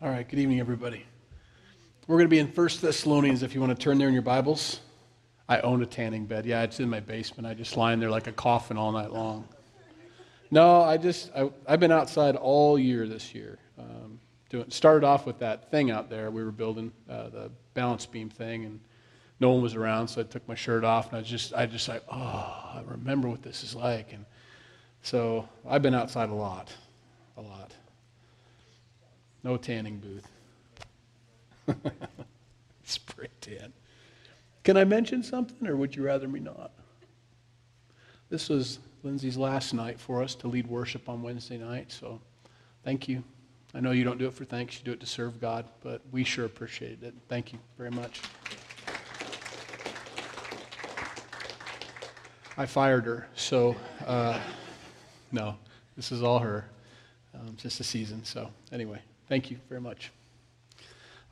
All right, good evening, everybody. We're going to be in 1 Thessalonians if you want to turn there in your Bibles. I own a tanning bed. Yeah, it's in my basement. I just lie in there like a coffin all night long. No, I just, I, have been outside all year this year. Um, doing, started off with that thing out there we were building, uh, the balance beam thing, and no one was around, so I took my shirt off, and I just, I just like, oh, I remember what this is like. And so I've been outside a lot, a lot. No tanning booth. Spray tan. Can I mention something, or would you rather me not? This was Lindsay's last night for us to lead worship on Wednesday night, so thank you. I know you don't do it for thanks, you do it to serve God, but we sure appreciate it. Thank you very much. I fired her, so uh, no, this is all her. Um, just a season, so anyway, thank you very much.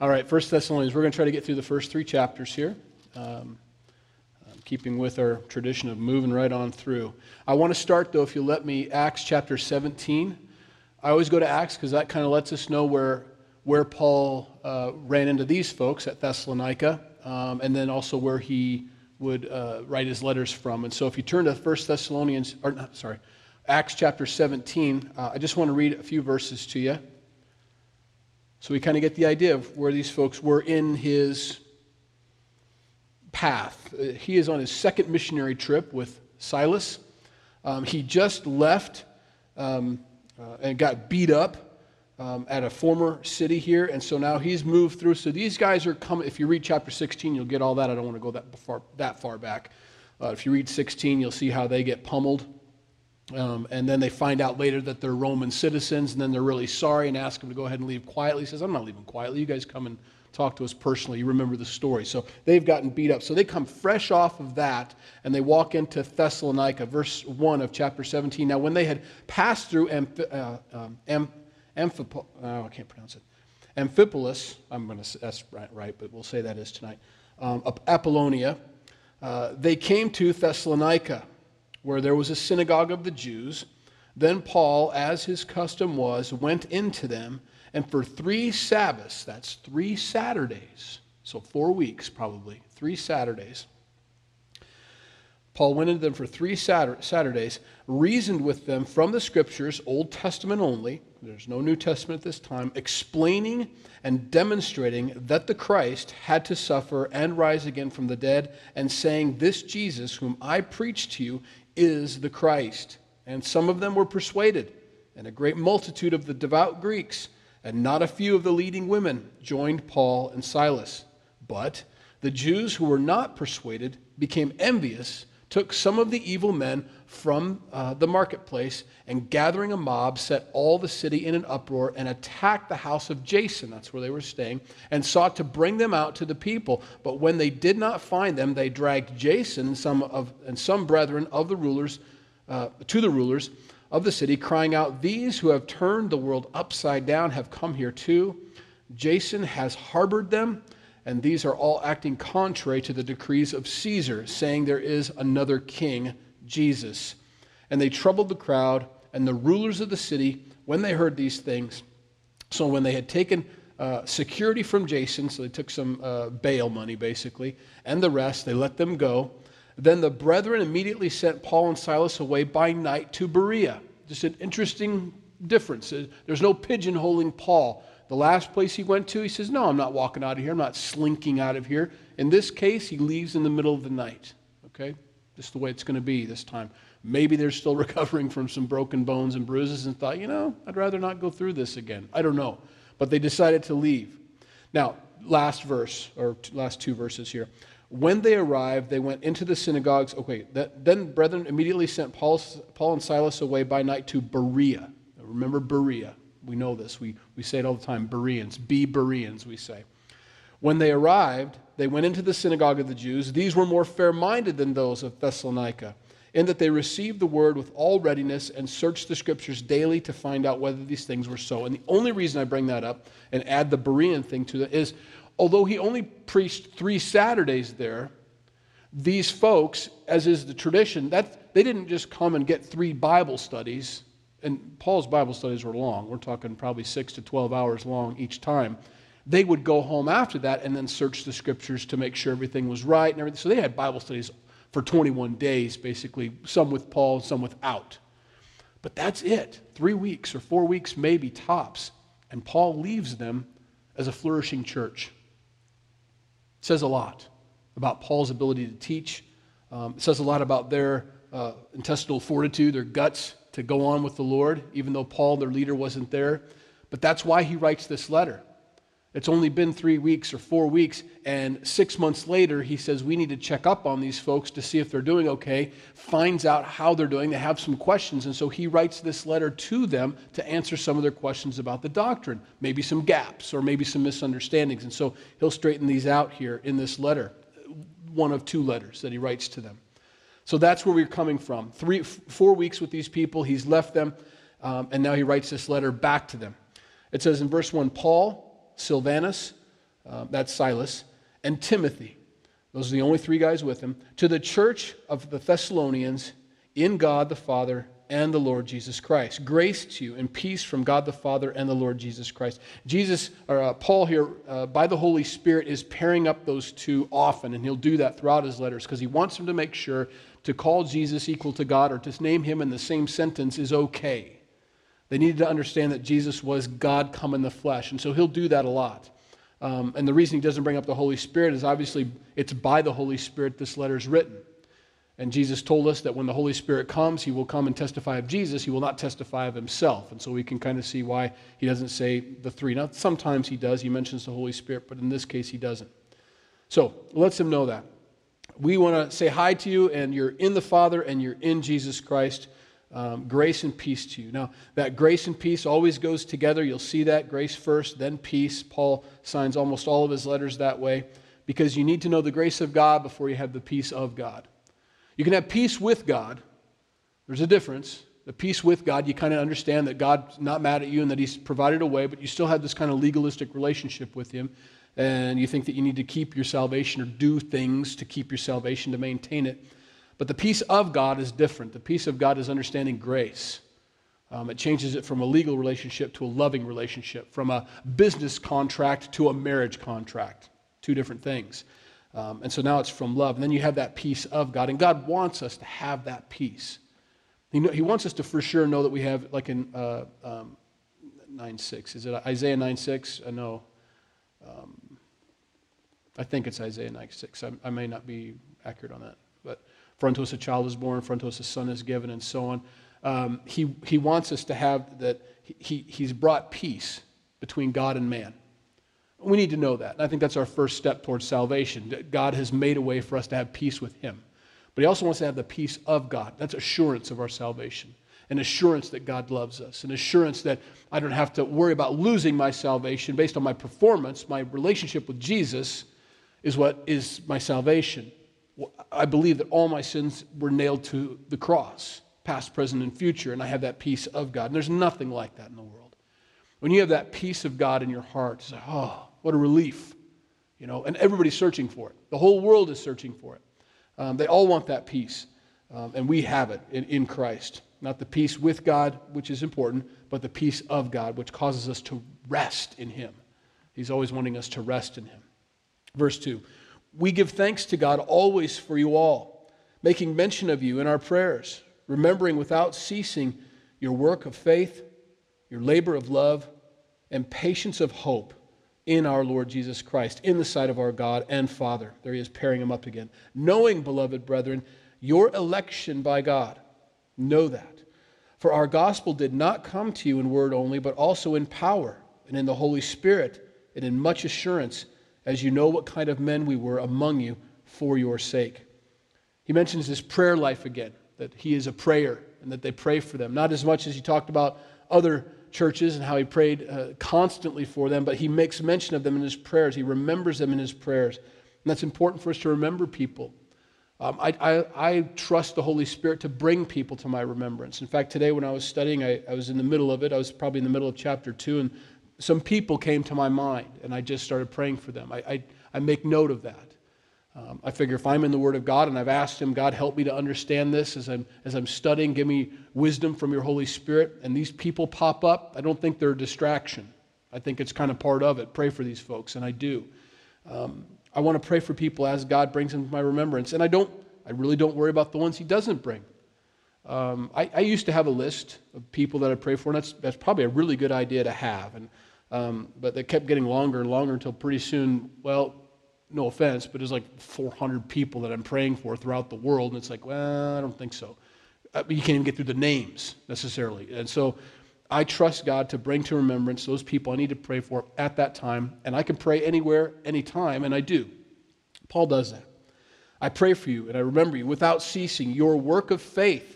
All right, First Thessalonians. We're going to try to get through the first three chapters here. Um, keeping with our tradition of moving right on through. I want to start, though, if you let me, Acts chapter 17. I always go to Acts because that kind of lets us know where, where Paul uh, ran into these folks at Thessalonica, um, and then also where he would uh, write his letters from. And so if you turn to 1 Thessalonians, or not, sorry, Acts chapter 17, uh, I just want to read a few verses to you. So we kind of get the idea of where these folks were in his path. Uh, he is on his second missionary trip with Silas. Um, he just left um, uh, and got beat up um, at a former city here, and so now he's moved through. So these guys are coming. If you read chapter 16, you'll get all that. I don't want to go that far, that far back. Uh, if you read 16, you'll see how they get pummeled. Um, and then they find out later that they're Roman citizens, and then they're really sorry and ask them to go ahead and leave quietly. He says, I'm not leaving quietly. You guys come and talk to us personally. You remember the story. So they've gotten beat up. So they come fresh off of that and they walk into Thessalonica, verse 1 of chapter 17. Now, when they had passed through Amph- uh, um, Am- Amphip- oh, I can't pronounce it. Amphipolis, I'm going to, that's right, right, but we'll say that is tonight. Um, Apollonia, uh, they came to Thessalonica, where there was a synagogue of the Jews. Then Paul, as his custom was, went into them and for three Sabbaths, that's three Saturdays, so four weeks probably, three Saturdays, Paul went into them for three Saturdays, reasoned with them from the scriptures, Old Testament only, there's no New Testament at this time, explaining and demonstrating that the Christ had to suffer and rise again from the dead, and saying, This Jesus, whom I preach to you, is the Christ. And some of them were persuaded, and a great multitude of the devout Greeks and not a few of the leading women joined Paul and Silas. But the Jews who were not persuaded became envious, took some of the evil men from uh, the marketplace, and gathering a mob, set all the city in an uproar and attacked the house of Jason, that's where they were staying, and sought to bring them out to the people. But when they did not find them, they dragged Jason and some, of, and some brethren of the rulers uh, to the rulers of the city, crying out, These who have turned the world upside down have come here too. Jason has harbored them, and these are all acting contrary to the decrees of Caesar, saying there is another king, Jesus. And they troubled the crowd and the rulers of the city when they heard these things. So when they had taken uh, security from Jason, so they took some uh, bail money basically, and the rest, they let them go. Then the brethren immediately sent Paul and Silas away by night to Berea. Just an interesting difference. There's no pigeonholing Paul. The last place he went to, he says, No, I'm not walking out of here. I'm not slinking out of here. In this case, he leaves in the middle of the night. Okay? Just the way it's going to be this time. Maybe they're still recovering from some broken bones and bruises and thought, you know, I'd rather not go through this again. I don't know. But they decided to leave. Now, last verse, or last two verses here. When they arrived, they went into the synagogues. Okay, that, then brethren immediately sent Paul, Paul and Silas away by night to Berea. Remember Berea. We know this. We, we say it all the time Bereans. Be Bereans, we say. When they arrived, they went into the synagogue of the Jews. These were more fair minded than those of Thessalonica, in that they received the word with all readiness and searched the scriptures daily to find out whether these things were so. And the only reason I bring that up and add the Berean thing to it is although he only preached three Saturdays there, these folks, as is the tradition, that they didn't just come and get three Bible studies and Paul's Bible studies were long. We're talking probably six to 12 hours long each time. They would go home after that and then search the scriptures to make sure everything was right and everything. So they had Bible studies for 21 days, basically, some with Paul, some without. But that's it. Three weeks or four weeks, maybe tops. And Paul leaves them as a flourishing church. It says a lot about Paul's ability to teach. Um, it says a lot about their uh, intestinal fortitude, their guts to go on with the Lord, even though Paul, their leader, wasn't there. But that's why he writes this letter. It's only been three weeks or four weeks, and six months later, he says, We need to check up on these folks to see if they're doing okay, finds out how they're doing. They have some questions, and so he writes this letter to them to answer some of their questions about the doctrine, maybe some gaps or maybe some misunderstandings. And so he'll straighten these out here in this letter, one of two letters that he writes to them. So that's where we're coming from. Three, four weeks with these people, he's left them, um, and now he writes this letter back to them. It says in verse 1 Paul, Silvanus, uh, that's Silas, and Timothy. Those are the only three guys with him. To the church of the Thessalonians in God the Father and the Lord Jesus Christ. Grace to you and peace from God the Father and the Lord Jesus Christ. Jesus, or uh, Paul here, uh, by the Holy Spirit, is pairing up those two often, and he'll do that throughout his letters because he wants them to make sure to call Jesus equal to God or to name him in the same sentence is okay. They needed to understand that Jesus was God come in the flesh. And so he'll do that a lot. Um, and the reason he doesn't bring up the Holy Spirit is obviously it's by the Holy Spirit this letter is written. And Jesus told us that when the Holy Spirit comes, he will come and testify of Jesus. He will not testify of himself. And so we can kind of see why he doesn't say the three. Now, sometimes he does. He mentions the Holy Spirit, but in this case, he doesn't. So lets him know that. We want to say hi to you, and you're in the Father and you're in Jesus Christ. Um, grace and peace to you. Now, that grace and peace always goes together. You'll see that grace first, then peace. Paul signs almost all of his letters that way because you need to know the grace of God before you have the peace of God. You can have peace with God. There's a difference. The peace with God, you kind of understand that God's not mad at you and that He's provided a way, but you still have this kind of legalistic relationship with Him. And you think that you need to keep your salvation or do things to keep your salvation to maintain it. But the peace of God is different. The peace of God is understanding grace. Um, it changes it from a legal relationship to a loving relationship, from a business contract to a marriage contract. Two different things. Um, and so now it's from love. And then you have that peace of God. And God wants us to have that peace. He, know, he wants us to for sure know that we have, like in uh, um, 9 6. Is it Isaiah 9 6? I know. Um, I think it's Isaiah 9 6. I, I may not be accurate on that. But for unto us a child is born, for unto us a son is given, and so on. Um, he, he wants us to have that, he, he's brought peace between God and man. We need to know that. And I think that's our first step towards salvation. God has made a way for us to have peace with Him. But He also wants to have the peace of God. That's assurance of our salvation, an assurance that God loves us, an assurance that I don't have to worry about losing my salvation based on my performance. My relationship with Jesus is what is my salvation. I believe that all my sins were nailed to the cross, past, present, and future, and I have that peace of God. And there's nothing like that in the world. When you have that peace of God in your heart, it's like, oh, what a relief. You know, and everybody's searching for it. The whole world is searching for it. Um, they all want that peace, um, and we have it in, in Christ. Not the peace with God, which is important, but the peace of God, which causes us to rest in Him. He's always wanting us to rest in Him. Verse 2 we give thanks to God always for you all, making mention of you in our prayers, remembering without ceasing your work of faith, your labor of love, and patience of hope in our Lord Jesus Christ, in the sight of our God and Father. There he is pairing him up again. Knowing, beloved brethren, your election by God. Know that. For our gospel did not come to you in word only, but also in power and in the Holy Spirit and in much assurance as you know what kind of men we were among you for your sake. He mentions his prayer life again, that he is a prayer and that they pray for them. Not as much as he talked about other churches and how he prayed uh, constantly for them, but he makes mention of them in his prayers. He remembers them in his prayers. And that's important for us to remember people. Um, I, I, I, trust the Holy Spirit to bring people to my remembrance. In fact, today when I was studying, I, I was in the middle of it. I was probably in the middle of chapter 2, and some people came to my mind, and I just started praying for them. I, I, I make note of that. Um, I figure if I'm in the Word of God and I've asked Him, God, help me to understand this as I'm, as I'm studying, give me wisdom from your Holy Spirit, and these people pop up, I don't think they're a distraction. I think it's kind of part of it. Pray for these folks, and I do. Um, I want to pray for people as God brings them to my remembrance, and I don't. I really don't worry about the ones He doesn't bring. Um, I, I, used to have a list of people that I pray for, and that's, that's probably a really good idea to have. And, um, but they kept getting longer and longer until pretty soon, well, no offense, but it's like 400 people that I'm praying for throughout the world, and it's like, well, I don't think so. Uh, you can't even get through the names necessarily. And so I trust God to bring to remembrance those people I need to pray for at that time, and I can pray anywhere, anytime, and I do. Paul does that. I pray for you and I remember you without ceasing, your work of faith.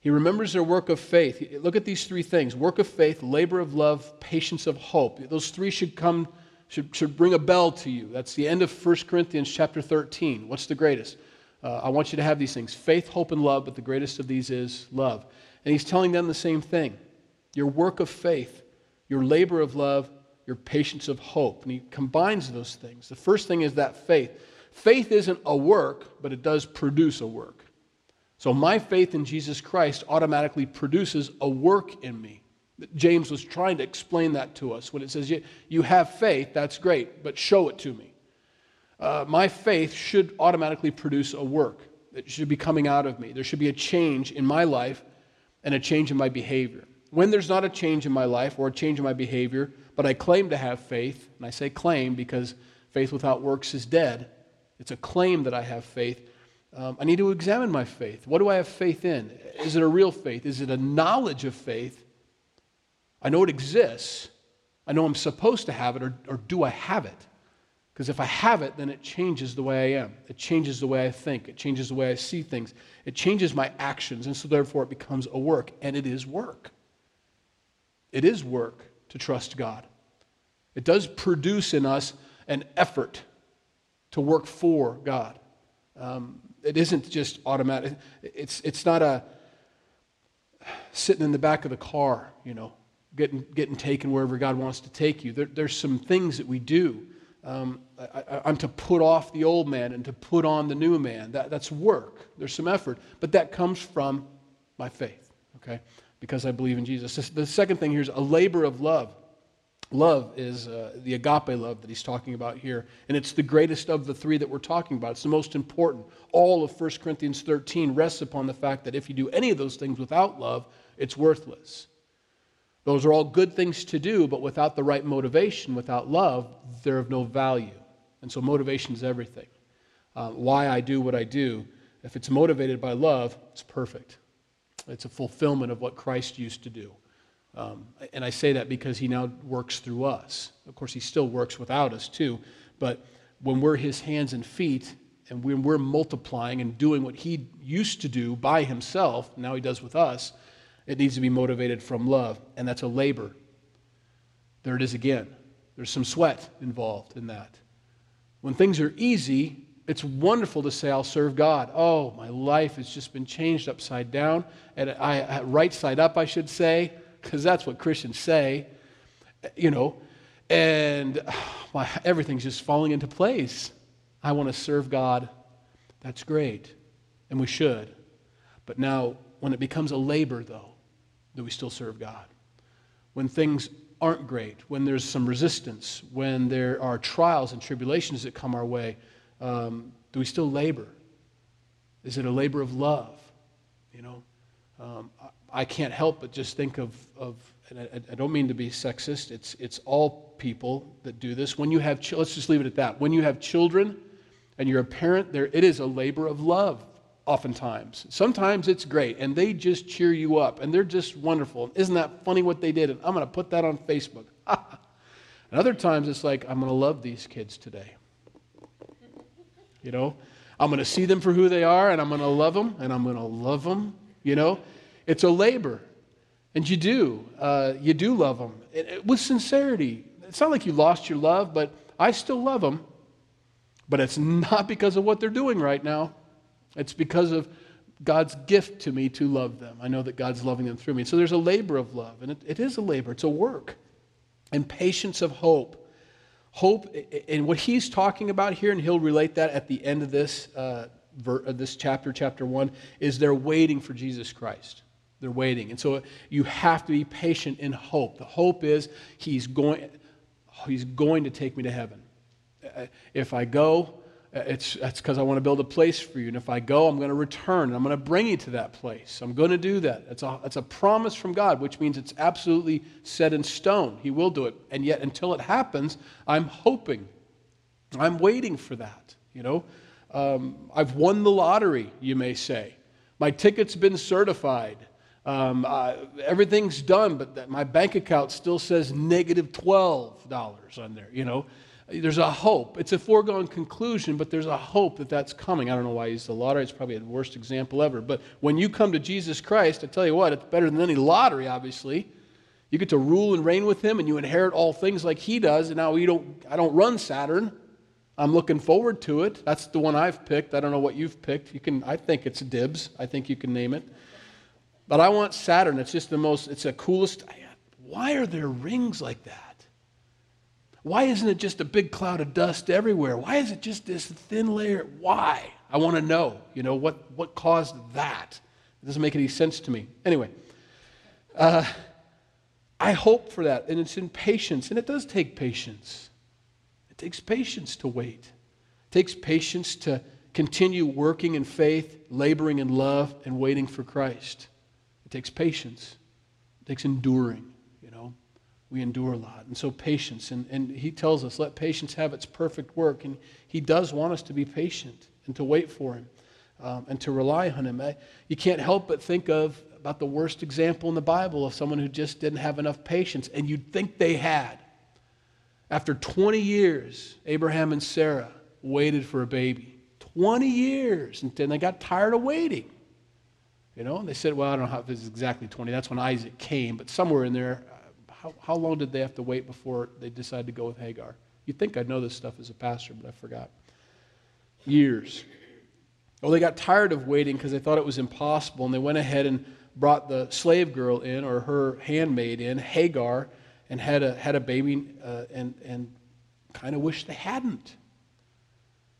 He remembers their work of faith. Look at these three things work of faith, labor of love, patience of hope. Those three should come should, should bring a bell to you. That's the end of 1 Corinthians chapter 13. What's the greatest? Uh, I want you to have these things faith, hope, and love, but the greatest of these is love. And he's telling them the same thing your work of faith, your labor of love, your patience of hope. And he combines those things. The first thing is that faith. Faith isn't a work, but it does produce a work. So my faith in Jesus Christ automatically produces a work in me. James was trying to explain that to us when it says, You have faith, that's great, but show it to me. Uh, my faith should automatically produce a work. It should be coming out of me. There should be a change in my life and a change in my behavior. When there's not a change in my life or a change in my behavior, but I claim to have faith, and I say claim because faith without works is dead, it's a claim that I have faith. Um, I need to examine my faith. What do I have faith in? Is it a real faith? Is it a knowledge of faith? I know it exists. I know I'm supposed to have it, or, or do I have it? Because if I have it, then it changes the way I am. It changes the way I think. It changes the way I see things. It changes my actions. And so, therefore, it becomes a work. And it is work. It is work to trust God. It does produce in us an effort to work for God. Um, it isn't just automatic. It's, it's not a sitting in the back of the car, you know, getting, getting taken wherever God wants to take you. There, there's some things that we do. Um, I, am to put off the old man and to put on the new man. That, that's work. There's some effort. But that comes from my faith, okay? Because I believe in Jesus. The second thing here is a labor of love. Love is uh, the agape love that he's talking about here. And it's the greatest of the three that we're talking about. It's the most important. All of 1 Corinthians 13 rests upon the fact that if you do any of those things without love, it's worthless. Those are all good things to do, but without the right motivation, without love, they're of no value. And so motivation is everything. Uh, why I do what I do, if it's motivated by love, it's perfect. It's a fulfillment of what Christ used to do. Um, and I say that because he now works through us. Of course, he still works without us too. But when we're his hands and feet, and when we're multiplying and doing what he used to do by himself, now he does with us, it needs to be motivated from love. And that's a labor. There it is again. There's some sweat involved in that. When things are easy, it's wonderful to say, I'll serve God. Oh, my life has just been changed upside down, and I, right side up, I should say because that's what Christians say, you know, and everything's just falling into place. I want to serve God. That's great, and we should. But now, when it becomes a labor, though, do we still serve God? When things aren't great, when there's some resistance, when there are trials and tribulations that come our way, um, do we still labor? Is it a labor of love? You know, um, I can't help but just think of, of and I, I, don't mean to be sexist, it's, it's all people that do this. When you have, let's just leave it at that. When you have children and you're a parent, there, it is a labor of love oftentimes. Sometimes it's great and they just cheer you up and they're just wonderful. Isn't that funny what they did? And I'm going to put that on Facebook. and other times it's like, I'm going to love these kids today. You know, I'm going to see them for who they are and I'm going to love them and I'm going to love them, you know. It's a labor. And you do. Uh, you do love them it, it, with sincerity. It's not like you lost your love, but I still love them. But it's not because of what they're doing right now. It's because of God's gift to me to love them. I know that God's loving them through me. So there's a labor of love, and it, it is a labor, it's a work. And patience of hope. Hope, and what he's talking about here, and he'll relate that at the end of this, uh, ver, uh, this chapter, chapter one, is they're waiting for Jesus Christ. They're waiting. And so you have to be patient in hope. The hope is he's going, he's going to take me to heaven. Uh, if I go, uh, it's, that's because I want to build a place for you. And if I go, I'm going to return and I'm going to bring you to that place. I'm going to do that. It's a, it's a promise from God, which means it's absolutely set in stone. He will do it. And yet, until it happens, I'm hoping. I'm waiting for that. You know, um, I've won the lottery, you may say. My ticket's been certified. Um, uh, everything's done, but my bank account still says negative $12 on there, you know there's a hope. It's a foregone conclusion, but there's a hope that that's coming. I don't know why I used the lottery. It's probably the worst example ever. But when you come to Jesus Christ, I tell you what, it's better than any lottery, obviously. You get to rule and reign with him, and you inherit all things like he does. And now you don't, I don't run Saturn. I'm looking forward to it. That's the one I've picked. I don't know what you've picked. You can, I think it's dibs. I think you can name it. But I want Saturn. It's just the most, it's the coolest. Why are there rings like that? Why isn't it just a big cloud of dust everywhere? Why is it just this thin layer? Why? I want to know, you know, what, what caused that? It doesn't make any sense to me. Anyway, uh, I hope for that, and it's in patience, and it does take patience. It takes patience to wait. It takes patience to continue working in faith, laboring in love, and waiting for Christ. It takes patience. It takes enduring you know. we endure a lot. And so, patience. And, and he tells us, let patience have its perfect work. And he does want us to be patient and to wait for him um, and to rely on him. I, you can't help but think of about the worst example in the Bible of someone who just didn't have enough patience. And you'd think they had. After 20 years, Abraham and Sarah waited for a baby. 20 years. And then they got tired of waiting. You know, and they said, well, I don't know if it's exactly 20. That's when Isaac came, but somewhere in there, how, how long did they have to wait before they decided to go with Hagar? You'd think I'd know this stuff as a pastor, but I forgot. Years. Well, they got tired of waiting because they thought it was impossible, and they went ahead and brought the slave girl in, or her handmaid in, Hagar, and had a, had a baby, uh, and, and kind of wish they hadn't.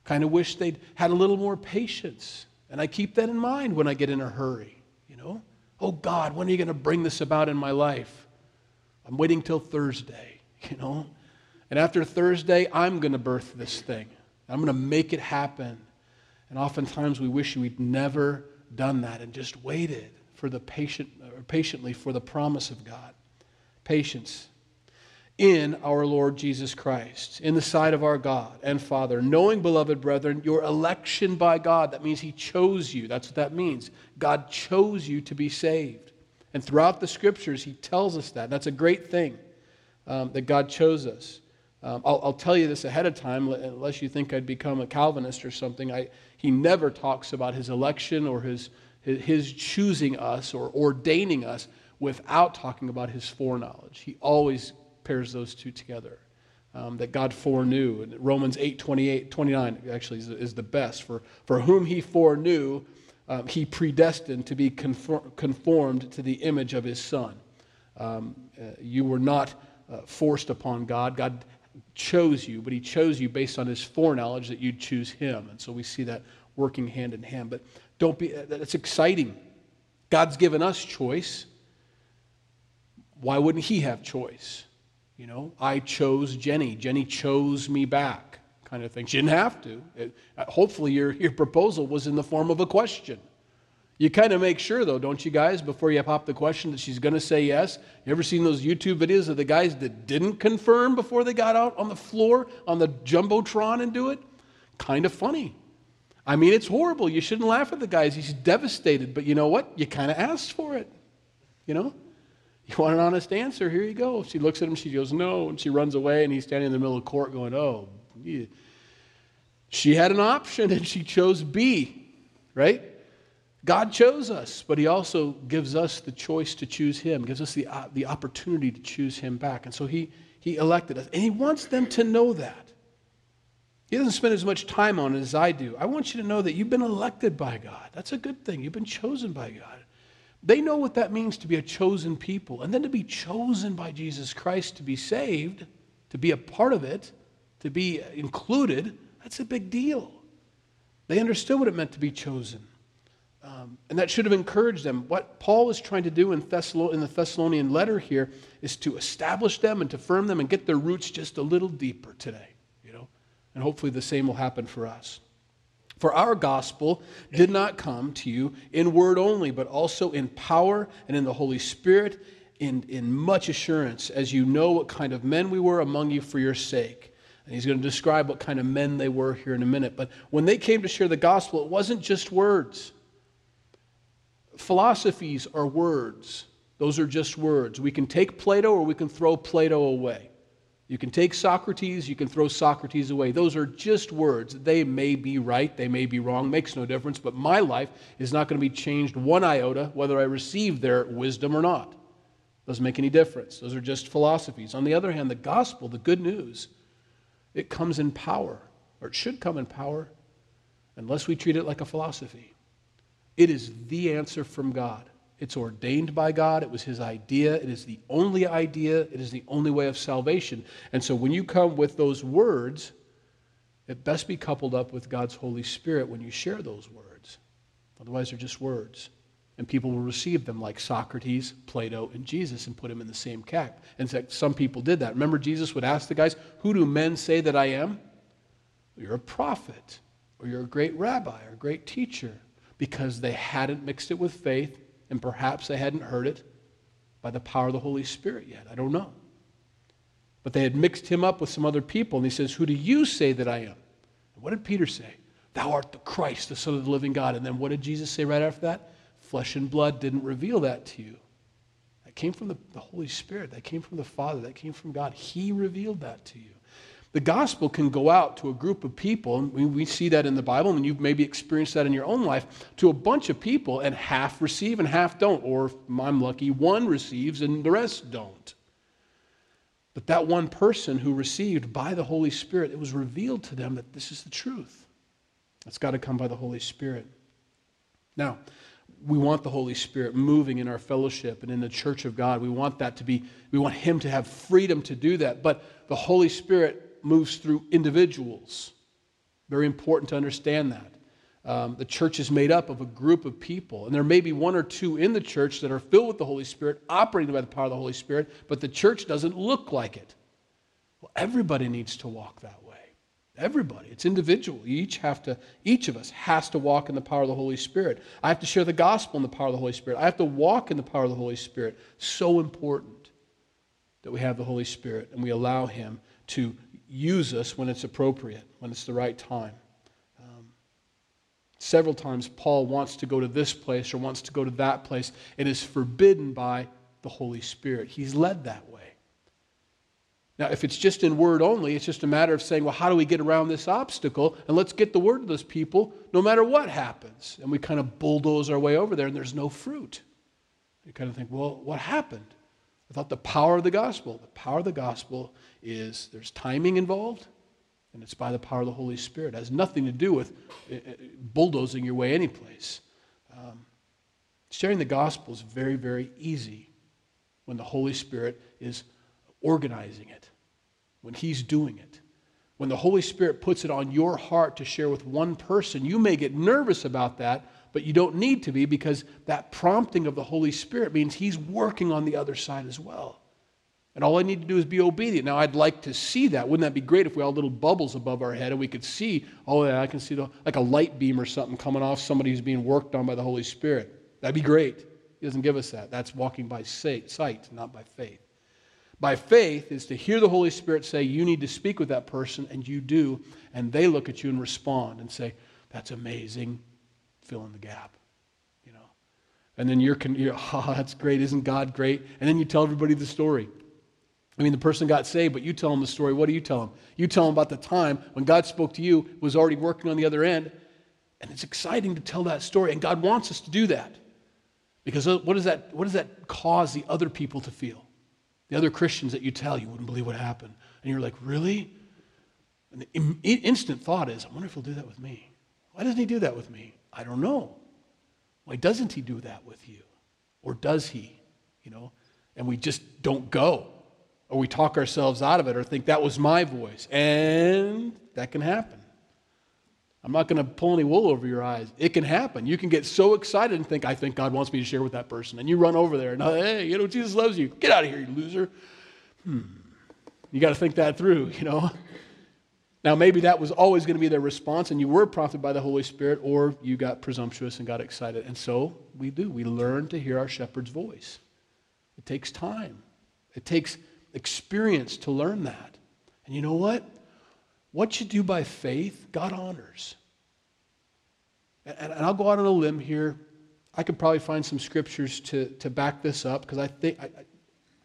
Kind of wish they'd had a little more patience. And I keep that in mind when I get in a hurry, you know? Oh God, when are you going to bring this about in my life? I'm waiting till Thursday, you know? And after Thursday, I'm going to birth this thing. I'm going to make it happen. And oftentimes we wish we'd never done that and just waited for the patient, or patiently for the promise of God. Patience in our Lord Jesus Christ, in the sight of our God and Father, knowing, beloved brethren, your election by God. That means He chose you. That's what that means. God chose you to be saved. And throughout the scriptures, he tells us that. That's a great thing um, that God chose us. Um, I'll, I'll, tell you this ahead of time, unless you think I'd become a Calvinist or something. I, he never talks about his election or his, his, his choosing us or ordaining us without talking about his foreknowledge. He always pairs those two together. Um, that God foreknew. Romans 8 28, 29 actually is, is the best. For, for whom he foreknew, um, he predestined to be conform, conformed to the image of his son. Um, uh, you were not uh, forced upon God. God chose you, but he chose you based on his foreknowledge that you'd choose him. And so we see that working hand in hand. But don't be, that's exciting. God's given us choice. Why wouldn't he have choice? You know, I chose Jenny. Jenny chose me back kind of thing. She didn't have to. It, uh, hopefully, your, your proposal was in the form of a question. You kind of make sure, though, don't you guys, before you pop the question that she's going to say yes? You ever seen those YouTube videos of the guys that didn't confirm before they got out on the floor on the Jumbotron and do it? Kind of funny. I mean, it's horrible. You shouldn't laugh at the guys. He's devastated. But you know what? You kind of asked for it. You know? You want an honest answer? Here you go. She looks at him. She goes, no. And she runs away, and he's standing in the middle of court going, oh, she had an option and she chose B, right? God chose us, but He also gives us the choice to choose Him, gives us the, uh, the opportunity to choose Him back. And so he, he elected us. And He wants them to know that. He doesn't spend as much time on it as I do. I want you to know that you've been elected by God. That's a good thing. You've been chosen by God. They know what that means to be a chosen people. And then to be chosen by Jesus Christ to be saved, to be a part of it, to be included, that's a big deal. They understood what it meant to be chosen. Um, and that should have encouraged them. What Paul is trying to do in, in the Thessalonian letter here is to establish them and to firm them and get their roots just a little deeper today, you know. And hopefully the same will happen for us. For our gospel did not come to you in word only, but also in power and in the Holy Spirit, in, in much assurance, as you know what kind of men we were among you for your sake. And he's going to describe what kind of men they were here in a minute. But when they came to share the gospel, it wasn't just words. Philosophies are words, those are just words. We can take Plato or we can throw Plato away. You can take Socrates, you can throw Socrates away. Those are just words. They may be right, they may be wrong, makes no difference, but my life is not going to be changed one iota whether I receive their wisdom or not. Doesn't make any difference. Those are just philosophies. On the other hand, the gospel, the good news, it comes in power, or it should come in power, unless we treat it like a philosophy. It is the answer from God. It's ordained by God. It was His idea. It is the only idea. It is the only way of salvation. And so when you come with those words, it best be coupled up with God's Holy Spirit when you share those words. Otherwise, they're just words. And people will receive them like Socrates, Plato, and Jesus and put them in the same cap. In fact, some people did that. Remember, Jesus would ask the guys, Who do men say that I am? You're a prophet, or you're a great rabbi, or a great teacher because they hadn't mixed it with faith, and perhaps they hadn't heard it by the power of the Holy Spirit yet. I don't know. But they had mixed him up with some other people, and he says, Who do you say that I am? And what did Peter say? Thou art the Christ, the Son of the living God. And then what did Jesus say right after that? Flesh and blood didn't reveal that to you. That came from the, the Holy Spirit. That came from the Father. That came from God. He revealed that to you. The gospel can go out to a group of people, and we, we see that in the Bible, and you've maybe experienced that in your own life, to a bunch of people, and half receive and half don't. Or if I'm lucky, one receives and the rest don't. But that one person who received by the Holy Spirit, it was revealed to them that this is the truth. It's got to come by the Holy Spirit. Now, we want the Holy Spirit moving in our fellowship and in the church of God. We want that to be, we want Him to have freedom to do that. But the Holy Spirit moves through individuals. Very important to understand that. Um, the church is made up of a group of people, and there may be one or two in the church that are filled with the Holy Spirit, operating by the power of the Holy Spirit, but the church doesn't look like it. Well, everybody needs to walk that way. Everybody. It's individual. You each have to, each of us has to walk in the power of the Holy Spirit. I have to share the gospel in the power of the Holy Spirit. I have to walk in the power of the Holy Spirit. So important that we have the Holy Spirit and we allow Him to use us when it's appropriate, when it's the right time. Um, several times, Paul wants to go to this place or wants to go to that place. It is forbidden by the Holy Spirit. He's led that way. Now, if it's just in word only, it's just a matter of saying, well, how do we get around this obstacle? And let's get the word to those people no matter what happens. And we kind of bulldoze our way over there and there's no fruit. You kind of think, well, what happened? I thought the power of the gospel. The power of the gospel is there's timing involved, and it's by the power of the Holy Spirit. It has nothing to do with uh, uh, bulldozing your way anyplace. Um, sharing the gospel is very, very easy when the Holy Spirit is organizing it, when He's doing it. When the Holy Spirit puts it on your heart to share with one person, you may get nervous about that but you don't need to be because that prompting of the Holy Spirit means He's working on the other side as well. And all I need to do is be obedient. Now, I'd like to see that. Wouldn't that be great if we had little bubbles above our head and we could see, oh, yeah, I can see the, like a light beam or something coming off somebody who's being worked on by the Holy Spirit? That'd be great. He doesn't give us that. That's walking by sight, not by faith. By faith is to hear the Holy Spirit say, you need to speak with that person, and you do, and they look at you and respond and say, that's amazing fill in the gap, you know. And then you're, you're oh, that's great. Isn't God great? And then you tell everybody the story. I mean, the person got saved, but you tell them the story. What do you tell them? You tell them about the time when God spoke to you, was already working on the other end. And it's exciting to tell that story. And God wants us to do that. Because uh, what does that, what does that cause the other people to feel? The other Christians that you tell, you wouldn't believe what happened. And you're like, really? And the instant thought is, I wonder if he'll do that with me. Why doesn't he do that with me? I don't know. Why doesn't he do that with you? Or does he? You know? And we just don't go. or we talk ourselves out of it or think that was my voice. And that can happen. I'm not going to pull any wool over your eyes. It can happen. You can get so excited and think, I think God wants me to share with that person. And you run over there and, hey, you know, Jesus loves you. Get out of here, you loser. Hmm. You got to think that through, you know. Now, maybe that was always going to be their response, and you were prompted by the Holy Spirit, or you got presumptuous and got excited. And so we do. We learn to hear our shepherd's voice. It takes time, it takes experience to learn that. And you know what? What you do by faith, God honors. And, and I'll go out on a limb here. I could probably find some scriptures to, to back this up because I think, I,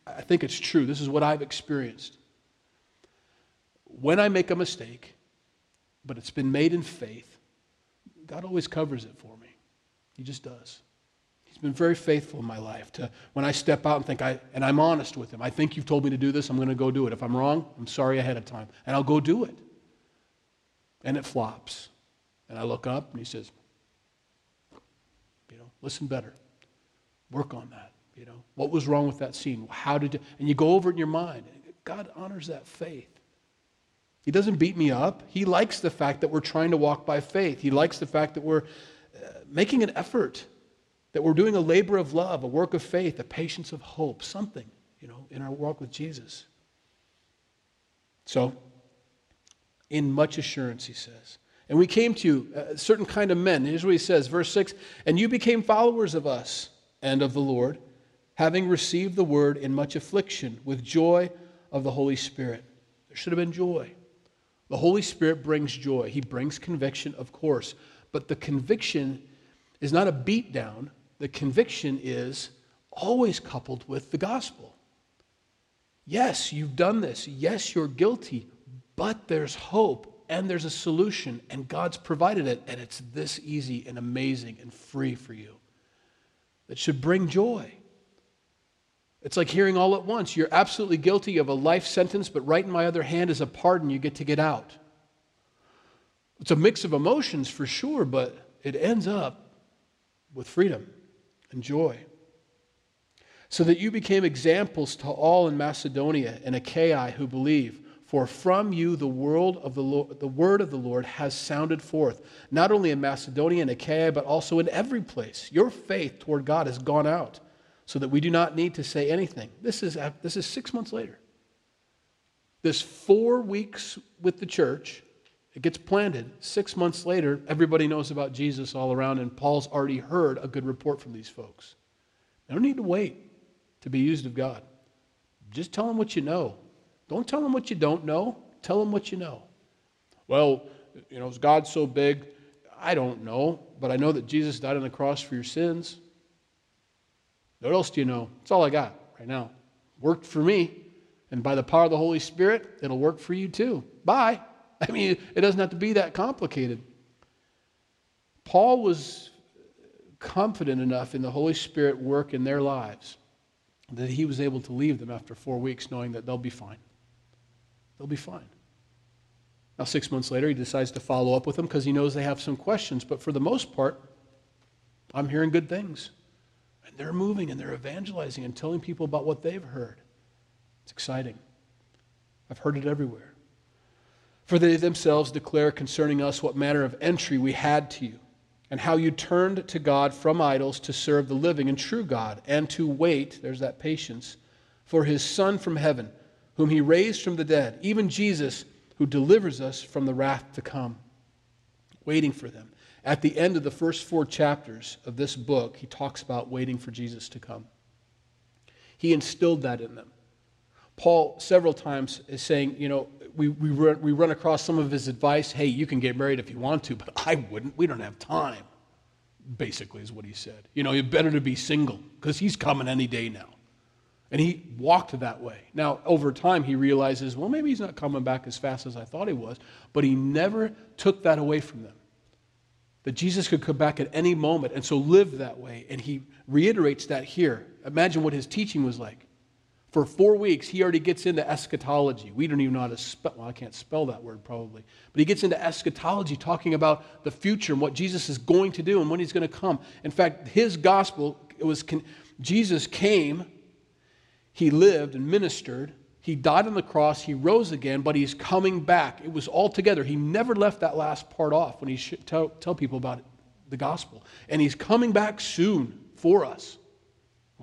I think it's true. This is what I've experienced. When I make a mistake, but it's been made in faith, God always covers it for me. He just does. He's been very faithful in my life to when I step out and think I and I'm honest with him. I think you've told me to do this, I'm going to go do it. If I'm wrong, I'm sorry ahead of time. And I'll go do it and it flops. And I look up and he says, you know, listen better. Work on that. You know, what was wrong with that scene? How did you, and you go over it in your mind. God honors that faith. He doesn't beat me up. He likes the fact that we're trying to walk by faith. He likes the fact that we're uh, making an effort, that we're doing a labor of love, a work of faith, a patience of hope, something, you know, in our walk with Jesus. So, in much assurance, he says. And we came to a certain kind of men. Here's what he says, verse 6 And you became followers of us and of the Lord, having received the word in much affliction with joy of the Holy Spirit. There should have been joy. The Holy Spirit brings joy. He brings conviction, of course. But the conviction is not a beat down, the conviction is always coupled with the gospel. Yes, you've done this. Yes, you're guilty. But there's hope and there's a solution, and God's provided it, and it's this easy and amazing and free for you. That should bring joy. It's like hearing all at once you're absolutely guilty of a life sentence, but right in my other hand is a pardon you get to get out. It's a mix of emotions for sure, but it ends up with freedom and joy. So that you became examples to all in Macedonia and Achaia who believe. For from you the, world of the, Lord, the word of the Lord has sounded forth, not only in Macedonia and Achaia, but also in every place. Your faith toward God has gone out, so that we do not need to say anything. This is, this is six months later. This four weeks with the church, it gets planted. Six months later, everybody knows about Jesus all around, and Paul's already heard a good report from these folks. They don't need to wait to be used of God. Just tell them what you know. Don't tell them what you don't know. Tell them what you know. Well, you know, is God so big? I don't know, but I know that Jesus died on the cross for your sins. What else do you know? That's all I got right now. Worked for me, and by the power of the Holy Spirit, it'll work for you too. Bye. I mean, it doesn't have to be that complicated. Paul was confident enough in the Holy Spirit work in their lives that he was able to leave them after four weeks knowing that they'll be fine. They'll be fine. Now, six months later, he decides to follow up with them because he knows they have some questions. But for the most part, I'm hearing good things. They're moving and they're evangelizing and telling people about what they've heard. It's exciting. I've heard it everywhere. For they themselves declare concerning us what manner of entry we had to you, and how you turned to God from idols to serve the living and true God, and to wait, there's that patience, for his Son from heaven whom he raised from the dead, even Jesus, who delivers us from the wrath to come. Waiting for them. At the end of the first four chapters of this book, he talks about waiting for Jesus to come. He instilled that in them. Paul, several times, is saying, you know, we, we, run, we run across some of his advice. Hey, you can get married if you want to, but I wouldn't. We don't have time, basically, is what he said. You know, it's better to be single because he's coming any day now. And he walked that way. Now, over time, he realizes, well, maybe he's not coming back as fast as I thought he was, but he never took that away from them. That Jesus could come back at any moment and so live that way. And he reiterates that here. Imagine what his teaching was like. For four weeks, he already gets into eschatology. We don't even know how to spell, well, I can't spell that word probably. But he gets into eschatology, talking about the future and what Jesus is going to do and when he's going to come. In fact, his gospel, it was, Jesus came he lived and ministered. He died on the cross, he rose again, but he's coming back. It was all together. He never left that last part off when he should tell, tell people about it, the gospel. And he's coming back soon for us.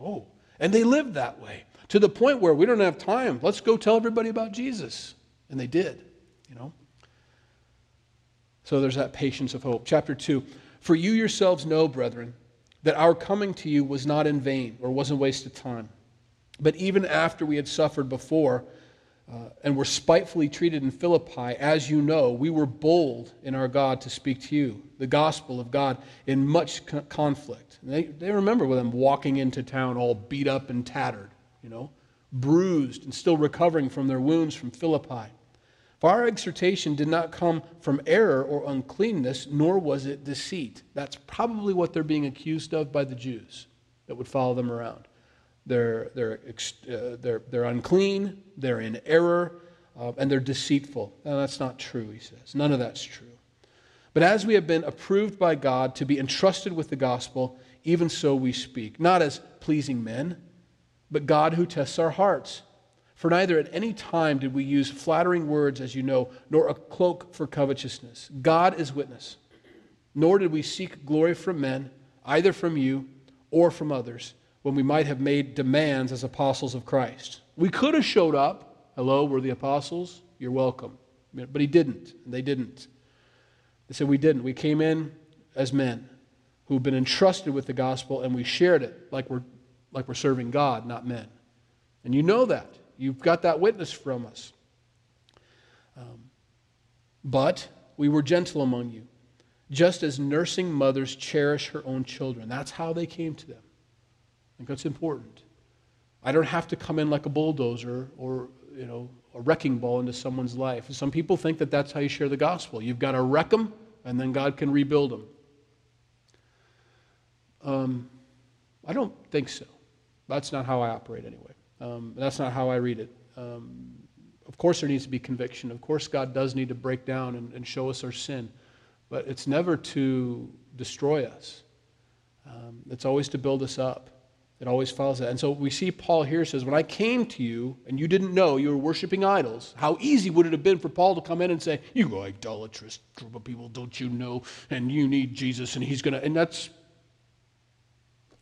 Oh, and they lived that way to the point where we don't have time. Let's go tell everybody about Jesus. And they did, you know. So there's that patience of hope. Chapter 2 For you yourselves know, brethren, that our coming to you was not in vain or wasn't wasted time. But even after we had suffered before uh, and were spitefully treated in Philippi, as you know, we were bold in our God to speak to you, the gospel of God, in much co- conflict. And they, they remember them walking into town all beat up and tattered, you know, bruised and still recovering from their wounds from Philippi. For our exhortation did not come from error or uncleanness, nor was it deceit. That's probably what they're being accused of by the Jews that would follow them around. They're, they're, uh, they're, they're unclean, they're in error, uh, and they're deceitful. That's not true, he says. None of that's true. But as we have been approved by God to be entrusted with the gospel, even so we speak, not as pleasing men, but God who tests our hearts. For neither at any time did we use flattering words, as you know, nor a cloak for covetousness. God is witness. Nor did we seek glory from men, either from you or from others, when we might have made demands as apostles of Christ. We could have showed up. Hello, we're the apostles. You're welcome. But he didn't. They didn't. They said we didn't. We came in as men who've been entrusted with the gospel and we shared it like we're, like we're serving God, not men. And you know that. You've got that witness from us. Um, but we were gentle among you, just as nursing mothers cherish her own children. That's how they came to them. Think that's important. I don't have to come in like a bulldozer or, you know, a wrecking ball into someone's life. Some people think that that's how you share the gospel. You've got to wreck them, and then God can rebuild them. Um, I don't think so. That's not how I operate anyway. Um, that's not how I read it. Um, of course, there needs to be conviction. Of course, God does need to break down and, and show us our sin. But it's never to destroy us, um, it's always to build us up. It always follows that. And so we see Paul here says, When I came to you and you didn't know you were worshiping idols, how easy would it have been for Paul to come in and say, You idolatrous group of people, don't you know? And you need Jesus, and he's going to. And that's,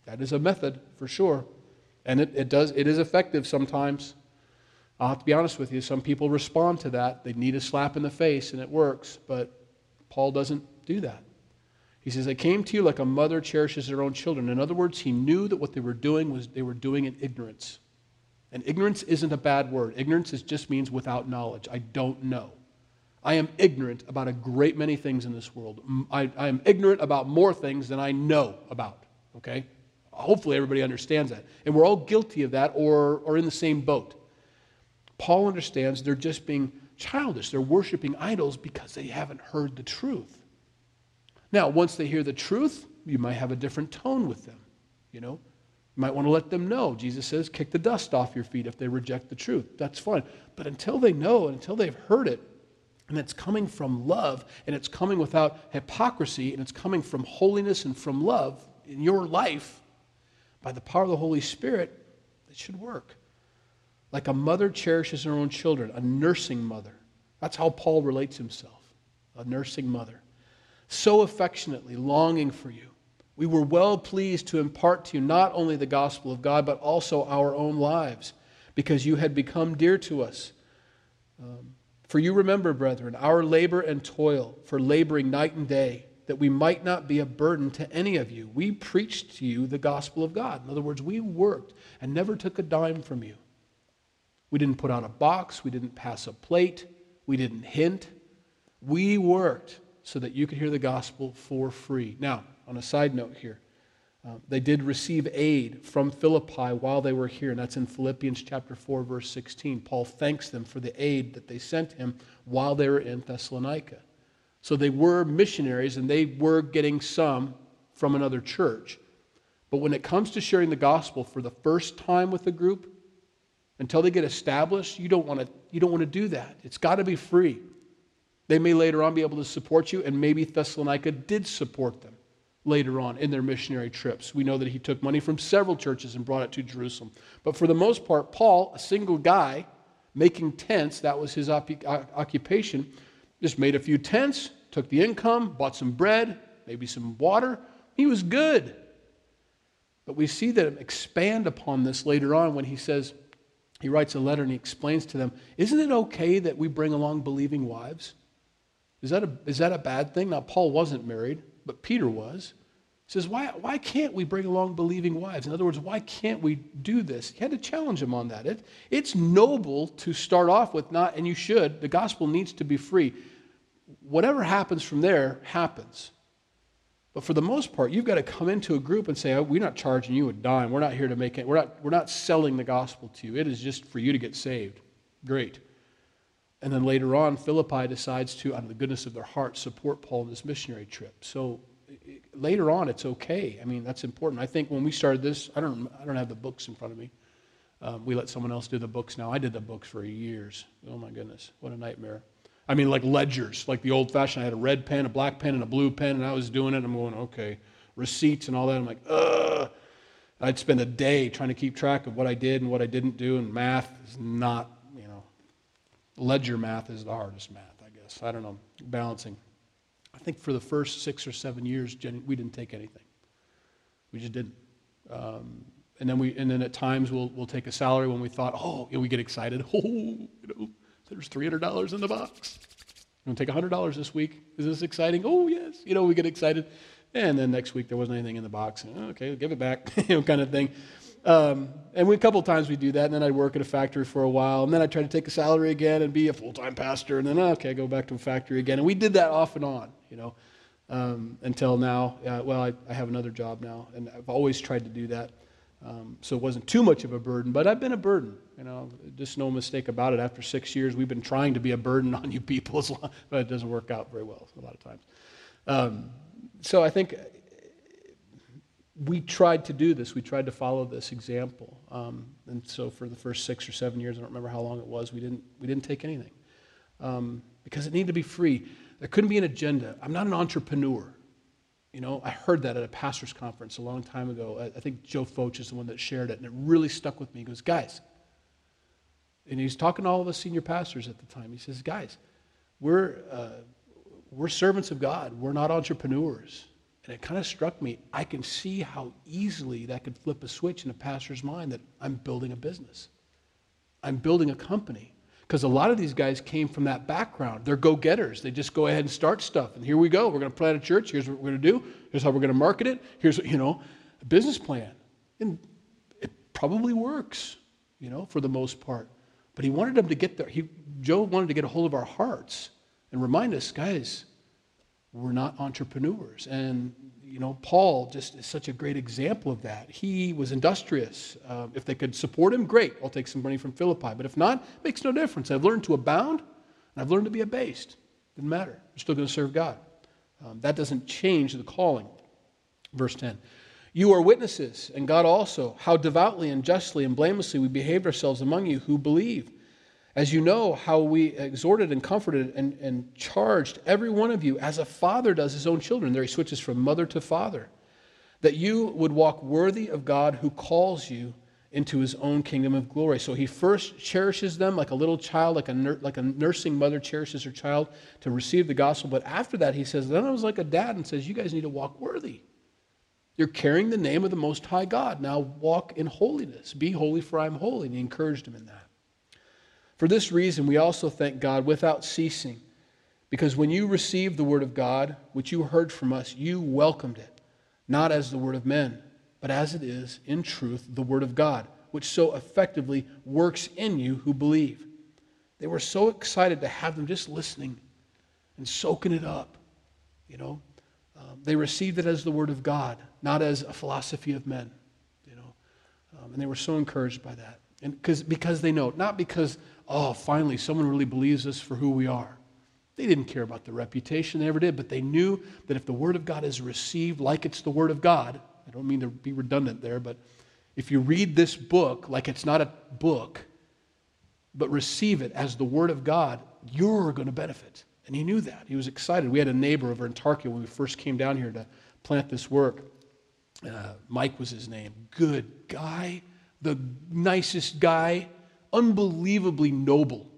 that is a method for sure. And it, it, does, it is effective sometimes. I'll have to be honest with you. Some people respond to that. They need a slap in the face, and it works. But Paul doesn't do that. He says, I came to you like a mother cherishes her own children. In other words, he knew that what they were doing was they were doing in ignorance. And ignorance isn't a bad word. Ignorance is, just means without knowledge. I don't know. I am ignorant about a great many things in this world. I, I am ignorant about more things than I know about. Okay? Hopefully, everybody understands that. And we're all guilty of that or, or in the same boat. Paul understands they're just being childish. They're worshiping idols because they haven't heard the truth. Now, once they hear the truth, you might have a different tone with them. You know, you might want to let them know. Jesus says, kick the dust off your feet if they reject the truth. That's fine. But until they know and until they've heard it, and it's coming from love, and it's coming without hypocrisy, and it's coming from holiness and from love in your life, by the power of the Holy Spirit, it should work. Like a mother cherishes her own children, a nursing mother. That's how Paul relates himself, a nursing mother. So affectionately longing for you. We were well pleased to impart to you not only the gospel of God, but also our own lives, because you had become dear to us. Um, for you remember, brethren, our labor and toil for laboring night and day that we might not be a burden to any of you. We preached to you the gospel of God. In other words, we worked and never took a dime from you. We didn't put out a box, we didn't pass a plate, we didn't hint. We worked so that you could hear the gospel for free. Now, on a side note here, uh, they did receive aid from Philippi while they were here, and that's in Philippians chapter 4, verse 16. Paul thanks them for the aid that they sent him while they were in Thessalonica. So they were missionaries and they were getting some from another church. But when it comes to sharing the gospel for the first time with a group, until they get established, you don't want to, you don't want to do that. It's got to be free. They may later on be able to support you, and maybe Thessalonica did support them later on in their missionary trips. We know that he took money from several churches and brought it to Jerusalem. But for the most part, Paul, a single guy, making tents. That was his op- uh, occupation. Just made a few tents, took the income, bought some bread, maybe some water. He was good. But we see them expand upon this later on when he says, he writes a letter and he explains to them, Isn't it okay that we bring along believing wives? Is that a, is that a bad thing? Now, Paul wasn't married, but Peter was. He says, why, why can't we bring along believing wives? In other words, why can't we do this? He had to challenge him on that. It, it's noble to start off with not, and you should, the gospel needs to be free. Whatever happens from there happens. But for the most part, you've got to come into a group and say, oh, we're not charging you a dime. We're not here to make it. We're not, we're not selling the gospel to you. It is just for you to get saved. Great. And then later on, Philippi decides to, out of the goodness of their heart, support Paul in this missionary trip. So later on, it's okay. I mean, that's important. I think when we started this, I don't, I don't have the books in front of me. Um, we let someone else do the books now. I did the books for years. Oh my goodness, what a nightmare. I mean, like ledgers, like the old fashioned. I had a red pen, a black pen, and a blue pen, and I was doing it. I'm going, okay, receipts and all that. I'm like, ugh. I'd spend a day trying to keep track of what I did and what I didn't do, and math is not, ledger math is the hardest math, I guess. I don't know, balancing. I think for the first six or seven years, Jenny, we didn't take anything. We just didn't. Um, and then we, and then at times we'll, we'll take a salary when we thought, oh, you know, we get excited. Oh, you know, there's $300 in the box. I'm to take $100 this week. Is this exciting? Oh, yes. You know, we get excited. And then next week there wasn't anything in the box. Okay, give it back, you know, kind of thing. Um, and we, a couple times we do that, and then I'd work at a factory for a while, and then I'd try to take a salary again and be a full-time pastor, and then okay, go back to a factory again, and we did that off and on, you know, um, until now. Uh, well, I, I, have another job now, and I've always tried to do that, um, so it wasn't too much of a burden, but I've been a burden, you know, just no mistake about it. After six years, we've been trying to be a burden on you people, but it doesn't work out very well a lot of times. Um, so I think we tried to do this. We tried to follow this example. Um, and so for the first six or seven years, I don't remember how long it was, we didn't, we didn't take anything um, because it needed to be free. There couldn't be an agenda. I'm not an entrepreneur. You know, I heard that at a pastor's conference a long time ago. I, I think Joe Focht is the one that shared it, and it really stuck with me. He goes, guys, and he's talking to all of us senior pastors at the time. He says, guys, we're, uh, we're servants of God. We're not entrepreneurs. And it kind of struck me, I can see how easily that could flip a switch in a pastor's mind that I'm building a business. I'm building a company. Because a lot of these guys came from that background. They're go getters. They just go ahead and start stuff. And here we go. We're going to plant a church. Here's what we're going to do. Here's how we're going to market it. Here's, you know, a business plan. And it probably works, you know, for the most part. But he wanted them to get there. He, Joe wanted to get a hold of our hearts and remind us, guys, we're not entrepreneurs. And, you know, Paul just is such a great example of that. He was industrious. Uh, if they could support him, great. I'll take some money from Philippi. But if not, makes no difference. I've learned to abound, and I've learned to be abased. Doesn't matter. We're still going to serve God. Um, that doesn't change the calling. Verse 10. You are witnesses, and God also, how devoutly and justly and blamelessly we behaved ourselves among you who believe as you know, how we exhorted and comforted and, and charged every one of you as a father does his own children. There he switches from mother to father. That you would walk worthy of God who calls you into his own kingdom of glory. So he first cherishes them like a little child, like a, like a nursing mother cherishes her child to receive the gospel. But after that, he says, then I was like a dad and says, You guys need to walk worthy. You're carrying the name of the Most High God. Now walk in holiness. Be holy, for I am holy. And he encouraged him in that. For this reason, we also thank God without ceasing, because when you received the word of God, which you heard from us, you welcomed it, not as the word of men, but as it is, in truth, the word of God, which so effectively works in you who believe. They were so excited to have them just listening and soaking it up. You know, um, they received it as the word of God, not as a philosophy of men. You know, um, and they were so encouraged by that, and because because they know, not because oh, finally, someone really believes us for who we are. They didn't care about the reputation, they never did, but they knew that if the Word of God is received like it's the Word of God, I don't mean to be redundant there, but if you read this book like it's not a book, but receive it as the Word of God, you're going to benefit. And he knew that. He was excited. We had a neighbor over in Tarkio when we first came down here to plant this work. Uh, Mike was his name. Good guy, the nicest guy unbelievably noble,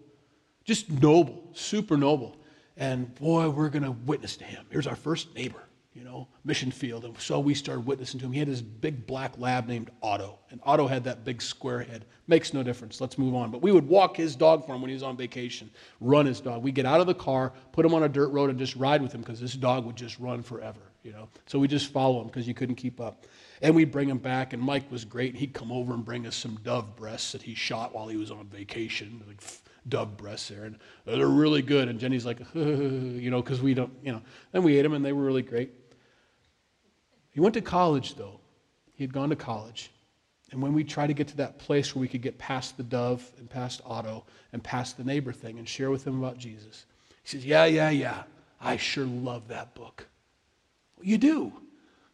just noble, super noble. And boy, we're going to witness to him. Here's our first neighbor, you know, mission field. And so we started witnessing to him. He had this big black lab named Otto. And Otto had that big square head. Makes no difference. Let's move on. But we would walk his dog for him when he was on vacation, run his dog. We get out of the car, put him on a dirt road, and just ride with him because this dog would just run forever, you know. So we just follow him because you couldn't keep up. And we'd bring him back, and Mike was great. He'd come over and bring us some dove breasts that he shot while he was on vacation. Like, dove breasts there, and they're really good. And Jenny's like, you know, because we don't, you know. Then we ate them, and they were really great. He went to college, though. He had gone to college. And when we tried to get to that place where we could get past the dove and past Otto and past the neighbor thing and share with him about Jesus, he says, Yeah, yeah, yeah. I sure love that book. Well, you do.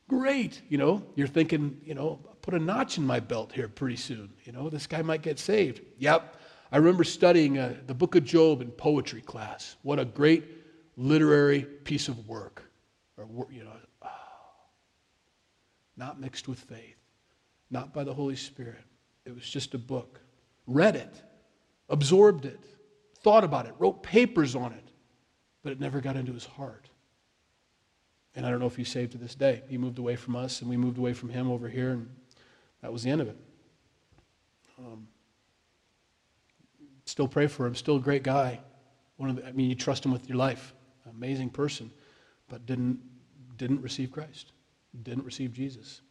Great. You know, you're thinking, you know, put a notch in my belt here pretty soon. You know, this guy might get saved. Yep. I remember studying uh, the book of Job in poetry class. What a great literary piece of work. Or, you know, oh, not mixed with faith, not by the Holy Spirit. It was just a book. Read it, absorbed it, thought about it, wrote papers on it, but it never got into his heart. And I don't know if he's saved to this day. He moved away from us, and we moved away from him over here, and that was the end of it. Um, Still pray for him. Still a great guy. One of the, I mean, you trust him with your life. Amazing person, but didn't didn't receive Christ. Didn't receive Jesus.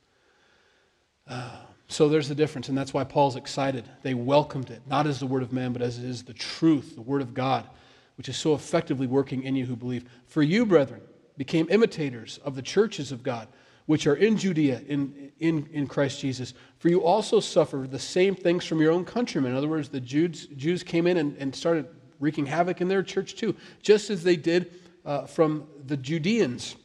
Uh, so there's the difference, and that's why Paul's excited. They welcomed it, not as the word of man, but as it is the truth, the word of God, which is so effectively working in you who believe. For you, brethren, became imitators of the churches of God which are in Judea in, in, in Christ Jesus. For you also suffer the same things from your own countrymen. In other words, the Jews, Jews came in and, and started wreaking havoc in their church too, just as they did uh, from the Judeans,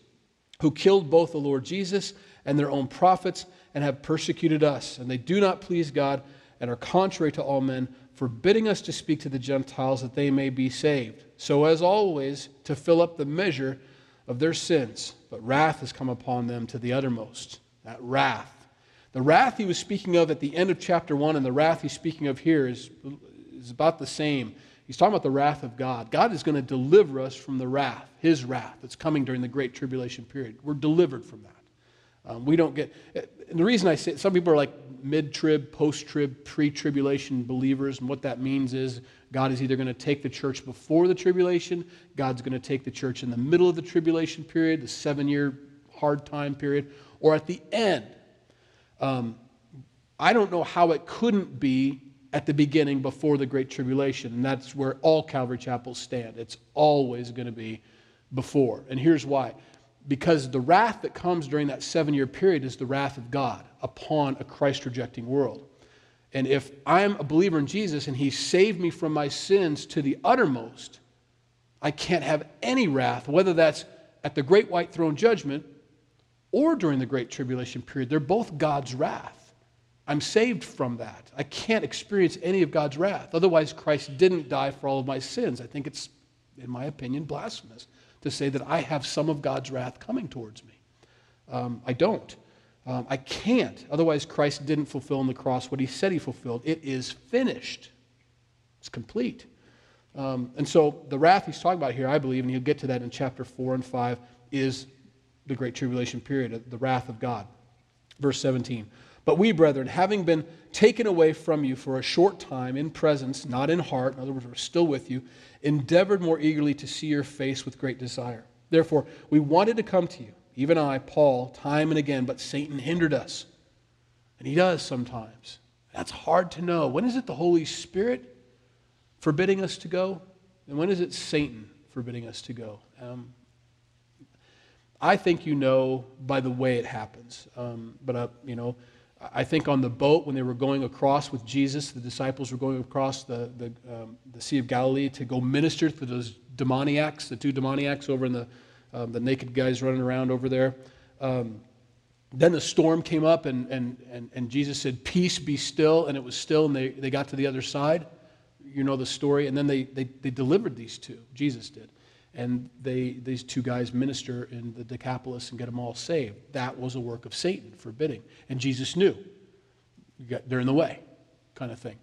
who killed both the Lord Jesus and their own prophets and have persecuted us. And they do not please God and are contrary to all men, forbidding us to speak to the Gentiles that they may be saved. So, as always, to fill up the measure of their sins, but wrath has come upon them to the uttermost. That wrath. The wrath he was speaking of at the end of chapter 1 and the wrath he's speaking of here is, is about the same. He's talking about the wrath of God. God is going to deliver us from the wrath, his wrath that's coming during the great tribulation period. We're delivered from that. Um, we don't get, and the reason I say, some people are like mid trib, post trib, pre tribulation believers, and what that means is God is either going to take the church before the tribulation, God's going to take the church in the middle of the tribulation period, the seven year hard time period, or at the end. Um, I don't know how it couldn't be at the beginning before the Great Tribulation, and that's where all Calvary Chapels stand. It's always going to be before. And here's why because the wrath that comes during that seven year period is the wrath of God upon a Christ rejecting world. And if I'm a believer in Jesus and he saved me from my sins to the uttermost, I can't have any wrath, whether that's at the great white throne judgment or during the great tribulation period. They're both God's wrath. I'm saved from that. I can't experience any of God's wrath. Otherwise, Christ didn't die for all of my sins. I think it's, in my opinion, blasphemous to say that I have some of God's wrath coming towards me. Um, I don't. Um, I can't. Otherwise, Christ didn't fulfill on the cross what he said he fulfilled. It is finished, it's complete. Um, and so the wrath he's talking about here, I believe, and he'll get to that in chapter 4 and 5, is the great tribulation period, the wrath of God. Verse 17. But we, brethren, having been taken away from you for a short time in presence, not in heart, in other words, we're still with you, endeavored more eagerly to see your face with great desire. Therefore, we wanted to come to you even I, Paul, time and again, but Satan hindered us. And he does sometimes. That's hard to know. When is it the Holy Spirit forbidding us to go? And when is it Satan forbidding us to go? Um, I think you know by the way it happens. Um, but, uh, you know, I think on the boat when they were going across with Jesus, the disciples were going across the, the, um, the Sea of Galilee to go minister to those demoniacs, the two demoniacs over in the um, the naked guys running around over there. Um, then the storm came up, and, and, and, and Jesus said, Peace be still. And it was still, and they, they got to the other side. You know the story. And then they, they, they delivered these two, Jesus did. And they, these two guys minister in the Decapolis and get them all saved. That was a work of Satan, forbidding. And Jesus knew. They're in the way, kind of thing.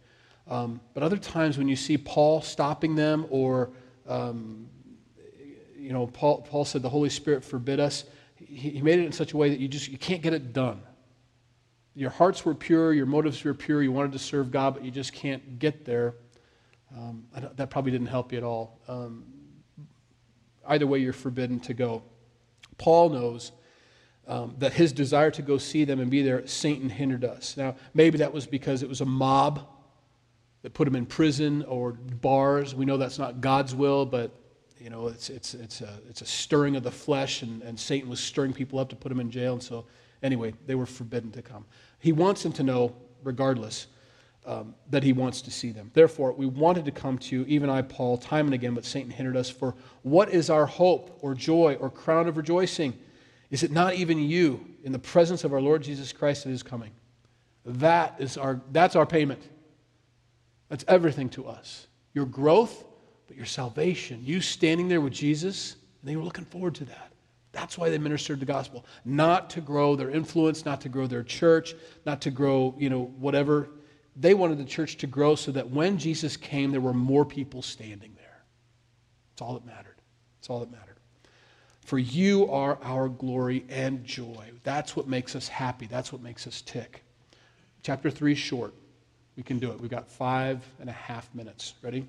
Um, but other times when you see Paul stopping them, or, um, you know, Paul, Paul said the Holy Spirit forbid us, he, he made it in such a way that you just you can't get it done. Your hearts were pure, your motives were pure, you wanted to serve God, but you just can't get there. Um, that probably didn't help you at all. Um, either way, you're forbidden to go. Paul knows um, that his desire to go see them and be there, Satan hindered us. Now, maybe that was because it was a mob that put him in prison or bars. We know that's not God's will, but you know, it's, it's, it's, a, it's a stirring of the flesh, and, and Satan was stirring people up to put them in jail. And so, anyway, they were forbidden to come. He wants them to know, regardless, um, that he wants to see them. Therefore, we wanted to come to you, even I, Paul, time and again, but Satan hindered us. For what is our hope or joy or crown of rejoicing? Is it not even you in the presence of our Lord Jesus Christ that is coming? That is our, that's our payment. That's everything to us. Your growth, but your salvation. You standing there with Jesus, and they were looking forward to that. That's why they ministered the gospel. Not to grow their influence, not to grow their church, not to grow, you know, whatever. They wanted the church to grow so that when Jesus came, there were more people standing there. That's all that mattered. That's all that mattered. For you are our glory and joy. That's what makes us happy. That's what makes us tick. Chapter 3 is short. We can do it. We've got five and a half minutes. Ready?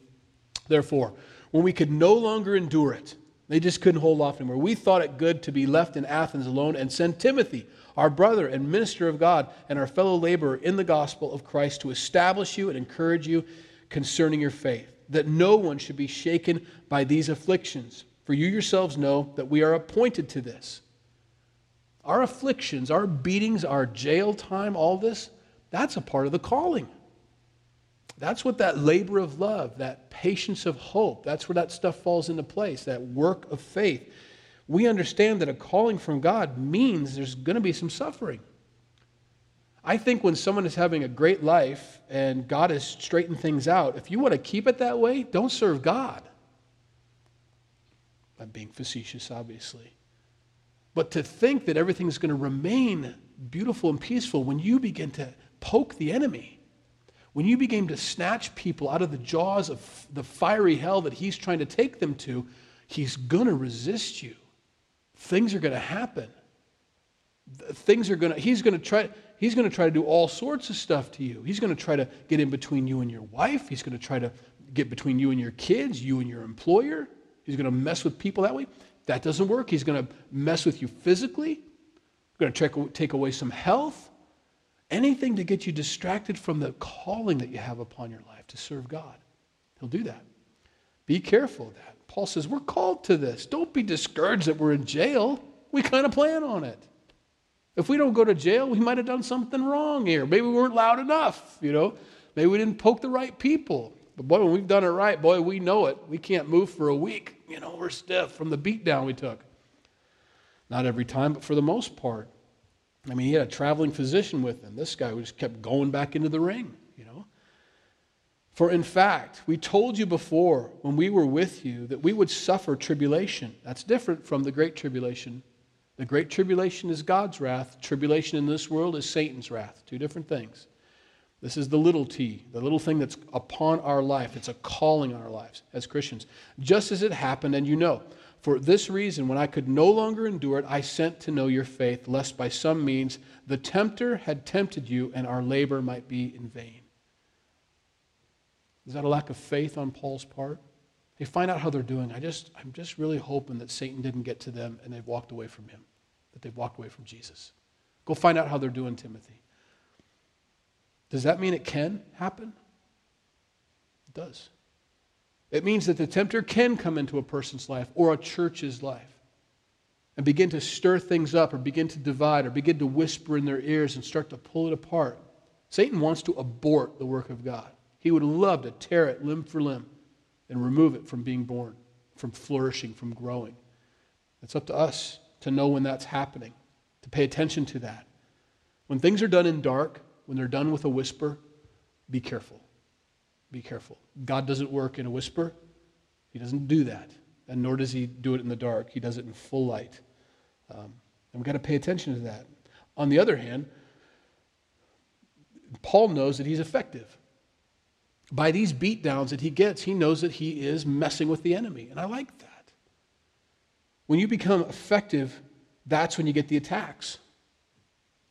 Therefore, when we could no longer endure it, they just couldn't hold off anymore. We thought it good to be left in Athens alone and send Timothy, our brother and minister of God, and our fellow laborer in the gospel of Christ, to establish you and encourage you concerning your faith, that no one should be shaken by these afflictions for you yourselves know that we are appointed to this. Our afflictions, our beatings, our jail time, all this, that's a part of the calling. That's what that labor of love, that patience of hope, that's where that stuff falls into place, that work of faith. We understand that a calling from God means there's going to be some suffering. I think when someone is having a great life and God has straightened things out, if you want to keep it that way, don't serve God. I'm being facetious, obviously. But to think that everything's going to remain beautiful and peaceful when you begin to poke the enemy, when you begin to snatch people out of the jaws of the fiery hell that he's trying to take them to, he's going to resist you. Things are going to happen. Things are going to, he's going to try, he's going to try to do all sorts of stuff to you. He's going to try to get in between you and your wife. He's going to try to get between you and your kids, you and your employer. He's going to mess with people that way. That doesn't work. He's going to mess with you physically, He's going to take away some health, anything to get you distracted from the calling that you have upon your life to serve God. He'll do that. Be careful of that. Paul says, We're called to this. Don't be discouraged that we're in jail. We kind of plan on it. If we don't go to jail, we might have done something wrong here. Maybe we weren't loud enough, you know. Maybe we didn't poke the right people. But boy, when we've done it right, boy, we know it. We can't move for a week. You know, we're stiff from the beat down we took. Not every time, but for the most part. I mean, he had a traveling physician with him. This guy just kept going back into the ring, you know. For in fact, we told you before when we were with you that we would suffer tribulation. That's different from the great tribulation. The great tribulation is God's wrath. Tribulation in this world is Satan's wrath. Two different things. This is the little t, the little thing that's upon our life. It's a calling on our lives as Christians. Just as it happened, and you know. For this reason, when I could no longer endure it, I sent to know your faith, lest by some means the tempter had tempted you and our labor might be in vain. Is that a lack of faith on Paul's part? Hey, find out how they're doing. I just, I'm just really hoping that Satan didn't get to them and they've walked away from him, that they've walked away from Jesus. Go find out how they're doing, Timothy. Does that mean it can happen? It does. It means that the tempter can come into a person's life or a church's life and begin to stir things up or begin to divide or begin to whisper in their ears and start to pull it apart. Satan wants to abort the work of God. He would love to tear it limb for limb and remove it from being born, from flourishing, from growing. It's up to us to know when that's happening, to pay attention to that. When things are done in dark, when they're done with a whisper, be careful. Be careful. God doesn't work in a whisper, He doesn't do that. And nor does He do it in the dark, He does it in full light. Um, and we've got to pay attention to that. On the other hand, Paul knows that he's effective. by these beatdowns that he gets, he knows that he is messing with the enemy. And I like that. When you become effective, that's when you get the attacks.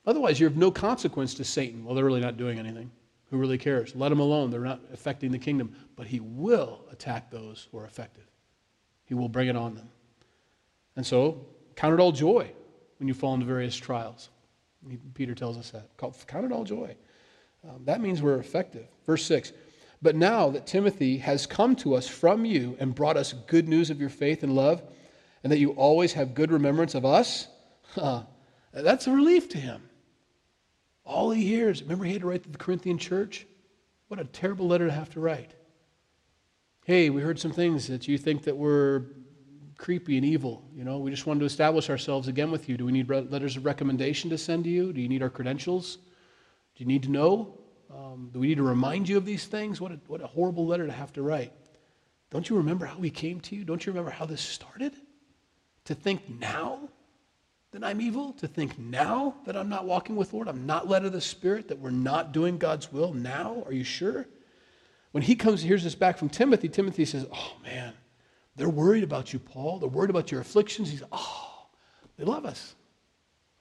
Otherwise, you're of no consequence to Satan. Well, they're really not doing anything. Who really cares? Let them alone. They're not affecting the kingdom. But he will attack those who are effective, he will bring it on them. And so, count it all joy when you fall into various trials. Peter tells us that. Count it all joy. Um, that means we're effective. Verse 6 But now that Timothy has come to us from you and brought us good news of your faith and love, and that you always have good remembrance of us, huh, that's a relief to him. All he hears, remember he had to write to the Corinthian church? What a terrible letter to have to write. Hey, we heard some things that you think that were creepy and evil. You know, we just wanted to establish ourselves again with you. Do we need letters of recommendation to send to you? Do you need our credentials? Do you need to know? Um, do we need to remind you of these things? What a, what a horrible letter to have to write. Don't you remember how we came to you? Don't you remember how this started? To think now that I'm evil? To think now that I'm not walking with Lord? I'm not led of the Spirit? That we're not doing God's will now? Are you sure? When he comes, and hears this back from Timothy, Timothy says, Oh man, they're worried about you, Paul. They're worried about your afflictions. He's, oh, they love us.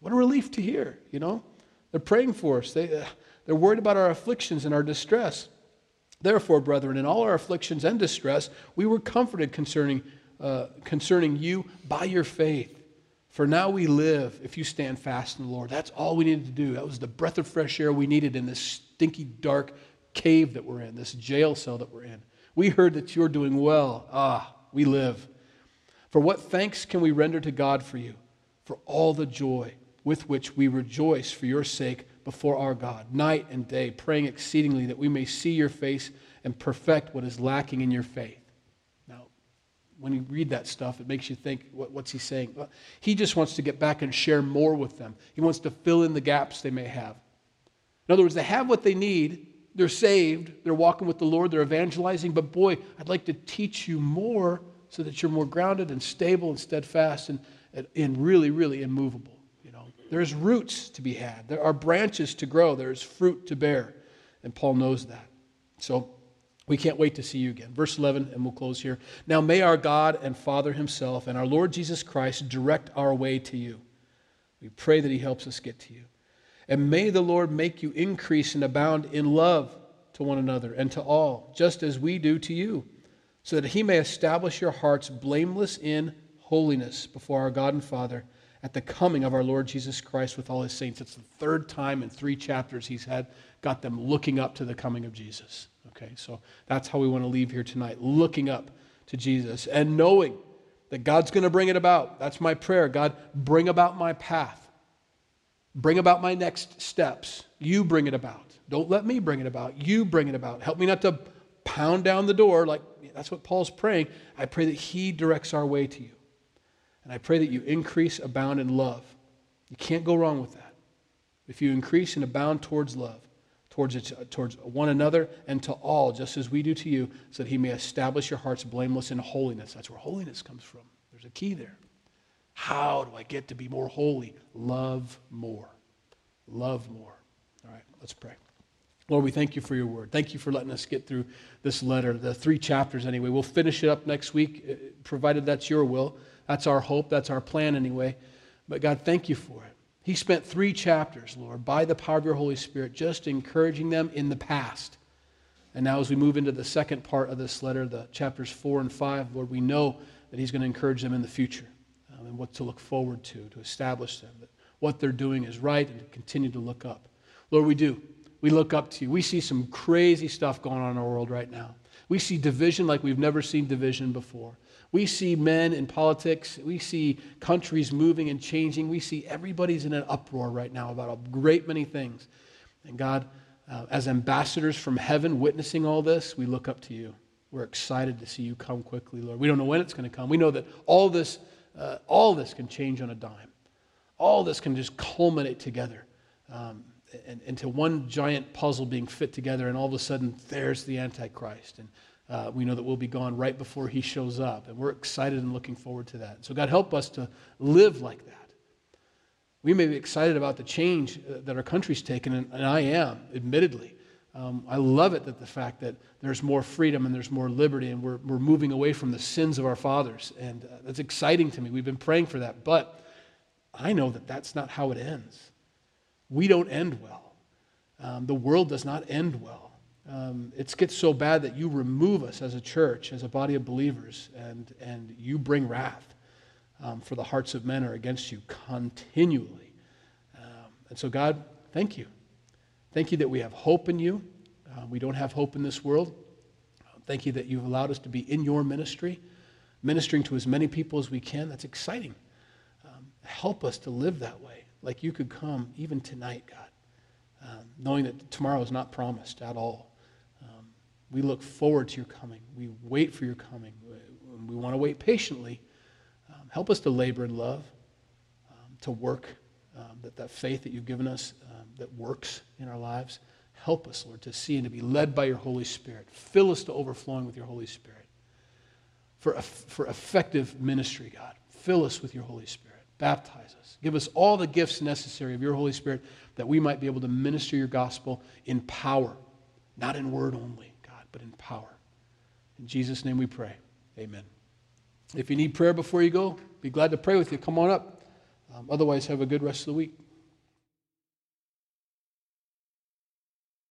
What a relief to hear, you know? They're praying for us. They, uh, they're worried about our afflictions and our distress. Therefore, brethren, in all our afflictions and distress, we were comforted concerning, uh, concerning you by your faith. For now we live if you stand fast in the Lord. That's all we needed to do. That was the breath of fresh air we needed in this stinky, dark cave that we're in, this jail cell that we're in. We heard that you're doing well. Ah, we live. For what thanks can we render to God for you, for all the joy with which we rejoice for your sake before our God, night and day, praying exceedingly that we may see your face and perfect what is lacking in your faith. When you read that stuff, it makes you think, what, what's he saying? Well, he just wants to get back and share more with them. He wants to fill in the gaps they may have. In other words, they have what they need, they're saved, they're walking with the Lord, they're evangelizing, but boy, I'd like to teach you more so that you're more grounded and stable and steadfast and, and really, really immovable. You know, there's roots to be had. There are branches to grow. There's fruit to bear. And Paul knows that. So we can't wait to see you again. Verse 11, and we'll close here. Now may our God and Father himself and our Lord Jesus Christ direct our way to you. We pray that he helps us get to you. And may the Lord make you increase and abound in love to one another and to all, just as we do to you, so that he may establish your hearts blameless in holiness before our God and Father at the coming of our Lord Jesus Christ with all his saints. It's the third time in three chapters he's had got them looking up to the coming of Jesus. Okay, so that's how we want to leave here tonight, looking up to Jesus and knowing that God's going to bring it about. That's my prayer. God, bring about my path. Bring about my next steps. You bring it about. Don't let me bring it about. You bring it about. Help me not to pound down the door like that's what Paul's praying. I pray that he directs our way to you. And I pray that you increase, abound in love. You can't go wrong with that. If you increase and abound towards love, towards, towards one another and to all, just as we do to you, so that he may establish your hearts blameless in holiness. That's where holiness comes from. There's a key there. How do I get to be more holy? Love more. Love more. All right, let's pray. Lord, we thank you for your word. Thank you for letting us get through this letter, the three chapters anyway. We'll finish it up next week, uh, provided that's your will. That's our hope. That's our plan anyway. But God, thank you for it. He spent three chapters, Lord, by the power of your Holy Spirit, just encouraging them in the past. And now, as we move into the second part of this letter, the chapters four and five, Lord, we know that He's going to encourage them in the future um, and what to look forward to, to establish them, that what they're doing is right and to continue to look up. Lord, we do. We look up to you. We see some crazy stuff going on in our world right now. We see division like we've never seen division before. We see men in politics. We see countries moving and changing. We see everybody's in an uproar right now about a great many things. And God, uh, as ambassadors from heaven witnessing all this, we look up to you. We're excited to see you come quickly, Lord. We don't know when it's going to come. We know that all this uh, all this can change on a dime. All this can just culminate together um, into one giant puzzle being fit together, and all of a sudden, there's the Antichrist. And uh, we know that we'll be gone right before he shows up. And we're excited and looking forward to that. So, God, help us to live like that. We may be excited about the change uh, that our country's taken, and, and I am, admittedly. Um, I love it that the fact that there's more freedom and there's more liberty, and we're, we're moving away from the sins of our fathers. And uh, that's exciting to me. We've been praying for that. But I know that that's not how it ends. We don't end well. Um, the world does not end well. Um, it gets so bad that you remove us as a church, as a body of believers, and, and you bring wrath. Um, for the hearts of men are against you continually. Um, and so, God, thank you. Thank you that we have hope in you. Uh, we don't have hope in this world. Thank you that you've allowed us to be in your ministry, ministering to as many people as we can. That's exciting. Um, help us to live that way, like you could come even tonight, God, um, knowing that tomorrow is not promised at all. Um, we look forward to your coming. We wait for your coming. We, want to wait patiently. Um, help us to labor in love, um, to work, that, that faith that you've given us that works in our lives. Help us, Lord, to see and to be led by your Holy Spirit. Fill us to overflowing with your Holy Spirit. For, for effective ministry, God, fill us with your Holy Spirit. Baptize us. Give us all the gifts necessary of your Holy Spirit that we might be able to minister your gospel in power, not in word only, but in power. In Jesus' name we pray. Amen. If you need prayer before you go, be glad to pray with you. Come on up. Um, otherwise, have a good rest of the week.